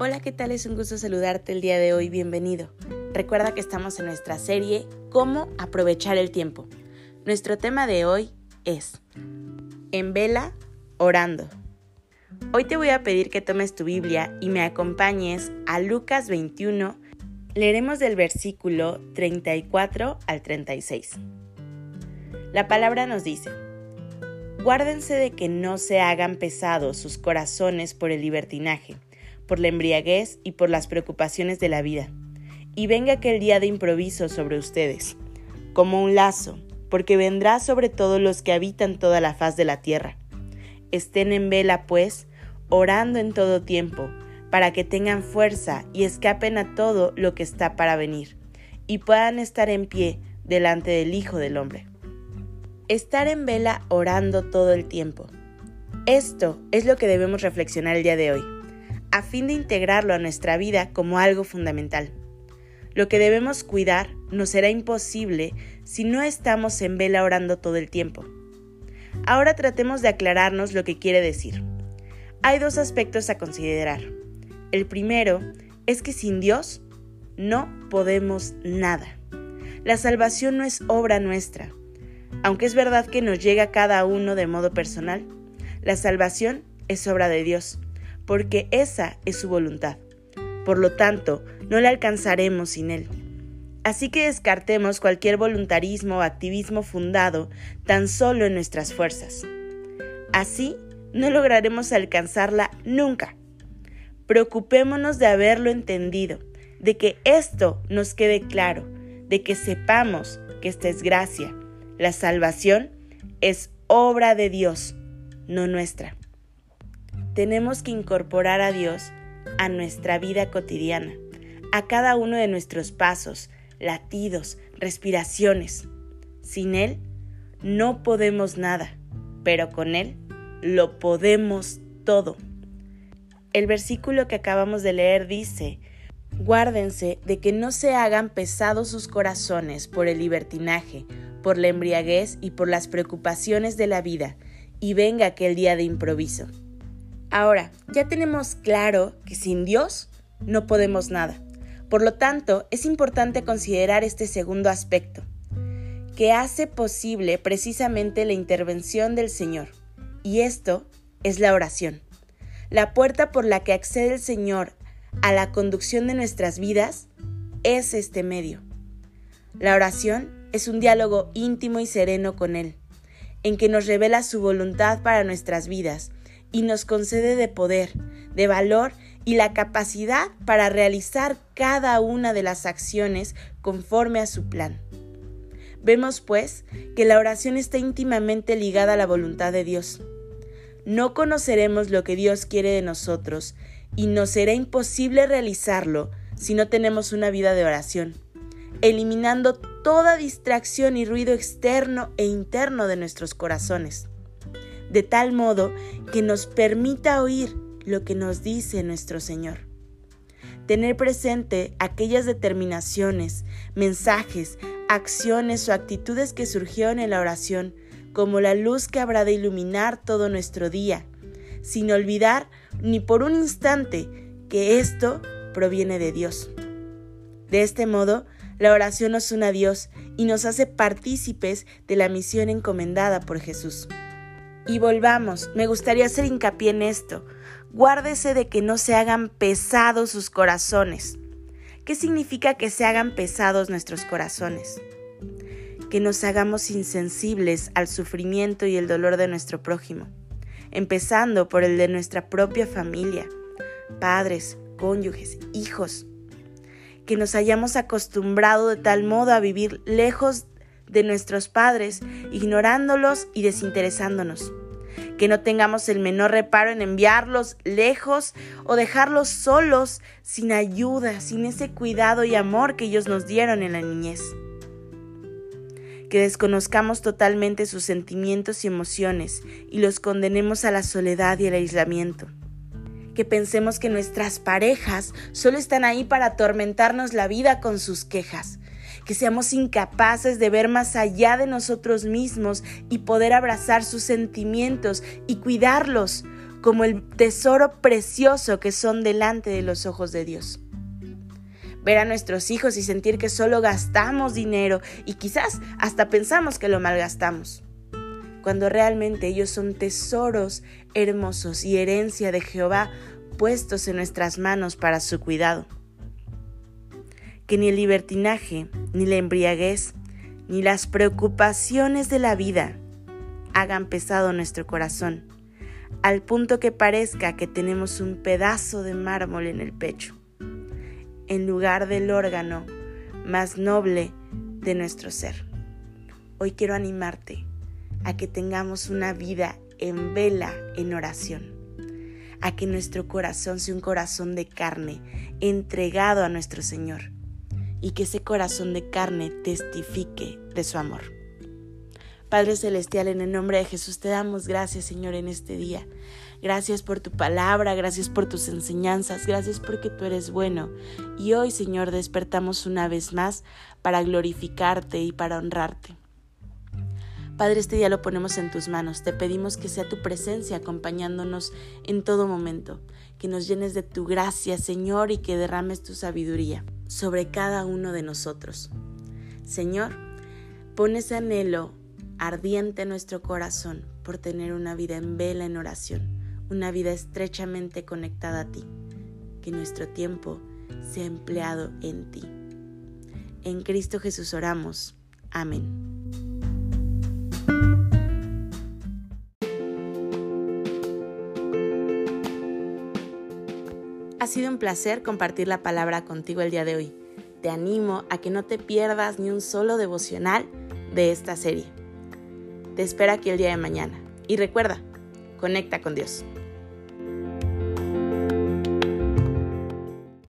Hola, ¿qué tal? Es un gusto saludarte el día de hoy. Bienvenido. Recuerda que estamos en nuestra serie Cómo aprovechar el tiempo. Nuestro tema de hoy es En vela, orando. Hoy te voy a pedir que tomes tu Biblia y me acompañes a Lucas 21. Leeremos del versículo 34 al 36. La palabra nos dice, Guárdense de que no se hagan pesados sus corazones por el libertinaje por la embriaguez y por las preocupaciones de la vida. Y venga aquel día de improviso sobre ustedes, como un lazo, porque vendrá sobre todos los que habitan toda la faz de la tierra. Estén en vela, pues, orando en todo tiempo, para que tengan fuerza y escapen a todo lo que está para venir, y puedan estar en pie delante del Hijo del Hombre. Estar en vela orando todo el tiempo. Esto es lo que debemos reflexionar el día de hoy a fin de integrarlo a nuestra vida como algo fundamental. Lo que debemos cuidar nos será imposible si no estamos en vela orando todo el tiempo. Ahora tratemos de aclararnos lo que quiere decir. Hay dos aspectos a considerar. El primero es que sin Dios no podemos nada. La salvación no es obra nuestra. Aunque es verdad que nos llega a cada uno de modo personal, la salvación es obra de Dios porque esa es su voluntad. Por lo tanto, no le alcanzaremos sin Él. Así que descartemos cualquier voluntarismo o activismo fundado tan solo en nuestras fuerzas. Así, no lograremos alcanzarla nunca. Preocupémonos de haberlo entendido, de que esto nos quede claro, de que sepamos que esta es gracia. La salvación es obra de Dios, no nuestra tenemos que incorporar a Dios a nuestra vida cotidiana, a cada uno de nuestros pasos, latidos, respiraciones. Sin Él no podemos nada, pero con Él lo podemos todo. El versículo que acabamos de leer dice, Guárdense de que no se hagan pesados sus corazones por el libertinaje, por la embriaguez y por las preocupaciones de la vida, y venga aquel día de improviso. Ahora, ya tenemos claro que sin Dios no podemos nada. Por lo tanto, es importante considerar este segundo aspecto, que hace posible precisamente la intervención del Señor. Y esto es la oración. La puerta por la que accede el Señor a la conducción de nuestras vidas es este medio. La oración es un diálogo íntimo y sereno con Él, en que nos revela su voluntad para nuestras vidas y nos concede de poder, de valor y la capacidad para realizar cada una de las acciones conforme a su plan. Vemos pues que la oración está íntimamente ligada a la voluntad de Dios. No conoceremos lo que Dios quiere de nosotros y nos será imposible realizarlo si no tenemos una vida de oración, eliminando toda distracción y ruido externo e interno de nuestros corazones de tal modo que nos permita oír lo que nos dice nuestro Señor. Tener presente aquellas determinaciones, mensajes, acciones o actitudes que surgieron en la oración como la luz que habrá de iluminar todo nuestro día, sin olvidar ni por un instante que esto proviene de Dios. De este modo, la oración nos une a Dios y nos hace partícipes de la misión encomendada por Jesús. Y volvamos, me gustaría hacer hincapié en esto. Guárdese de que no se hagan pesados sus corazones. ¿Qué significa que se hagan pesados nuestros corazones? Que nos hagamos insensibles al sufrimiento y el dolor de nuestro prójimo, empezando por el de nuestra propia familia, padres, cónyuges, hijos. Que nos hayamos acostumbrado de tal modo a vivir lejos de nuestros padres, ignorándolos y desinteresándonos. que no tengamos el menor reparo en enviarlos lejos o dejarlos solos, sin ayuda, sin ese cuidado y amor que ellos nos dieron en la niñez. Que desconozcamos totalmente sus sentimientos y emociones y los condenemos a la soledad y el aislamiento. Que pensemos que nuestras parejas solo están ahí para atormentarnos la vida con sus quejas que seamos incapaces de ver más allá de nosotros mismos y poder abrazar sus sentimientos y cuidarlos como el tesoro precioso que son delante de los ojos de Dios. Ver a nuestros hijos y sentir que solo gastamos dinero y quizás hasta pensamos que lo malgastamos, cuando realmente ellos son tesoros hermosos y herencia de Jehová puestos en nuestras manos para su cuidado que ni el libertinaje, ni la embriaguez, ni las preocupaciones de la vida hagan pesado nuestro corazón, al punto que parezca que tenemos un pedazo de mármol en el pecho, en lugar del órgano más noble de nuestro ser. Hoy quiero animarte a que tengamos una vida en vela en oración, a que nuestro corazón sea un corazón de carne entregado a nuestro Señor y que ese corazón de carne testifique de su amor. Padre Celestial, en el nombre de Jesús te damos gracias, Señor, en este día. Gracias por tu palabra, gracias por tus enseñanzas, gracias porque tú eres bueno. Y hoy, Señor, despertamos una vez más para glorificarte y para honrarte. Padre, este día lo ponemos en tus manos. Te pedimos que sea tu presencia acompañándonos en todo momento, que nos llenes de tu gracia, Señor, y que derrames tu sabiduría sobre cada uno de nosotros. Señor, pon ese anhelo ardiente en nuestro corazón por tener una vida en vela en oración, una vida estrechamente conectada a ti, que nuestro tiempo sea empleado en ti. En Cristo Jesús oramos. Amén. Sido un placer compartir la palabra contigo el día de hoy. Te animo a que no te pierdas ni un solo devocional de esta serie. Te espero aquí el día de mañana. Y recuerda, conecta con Dios.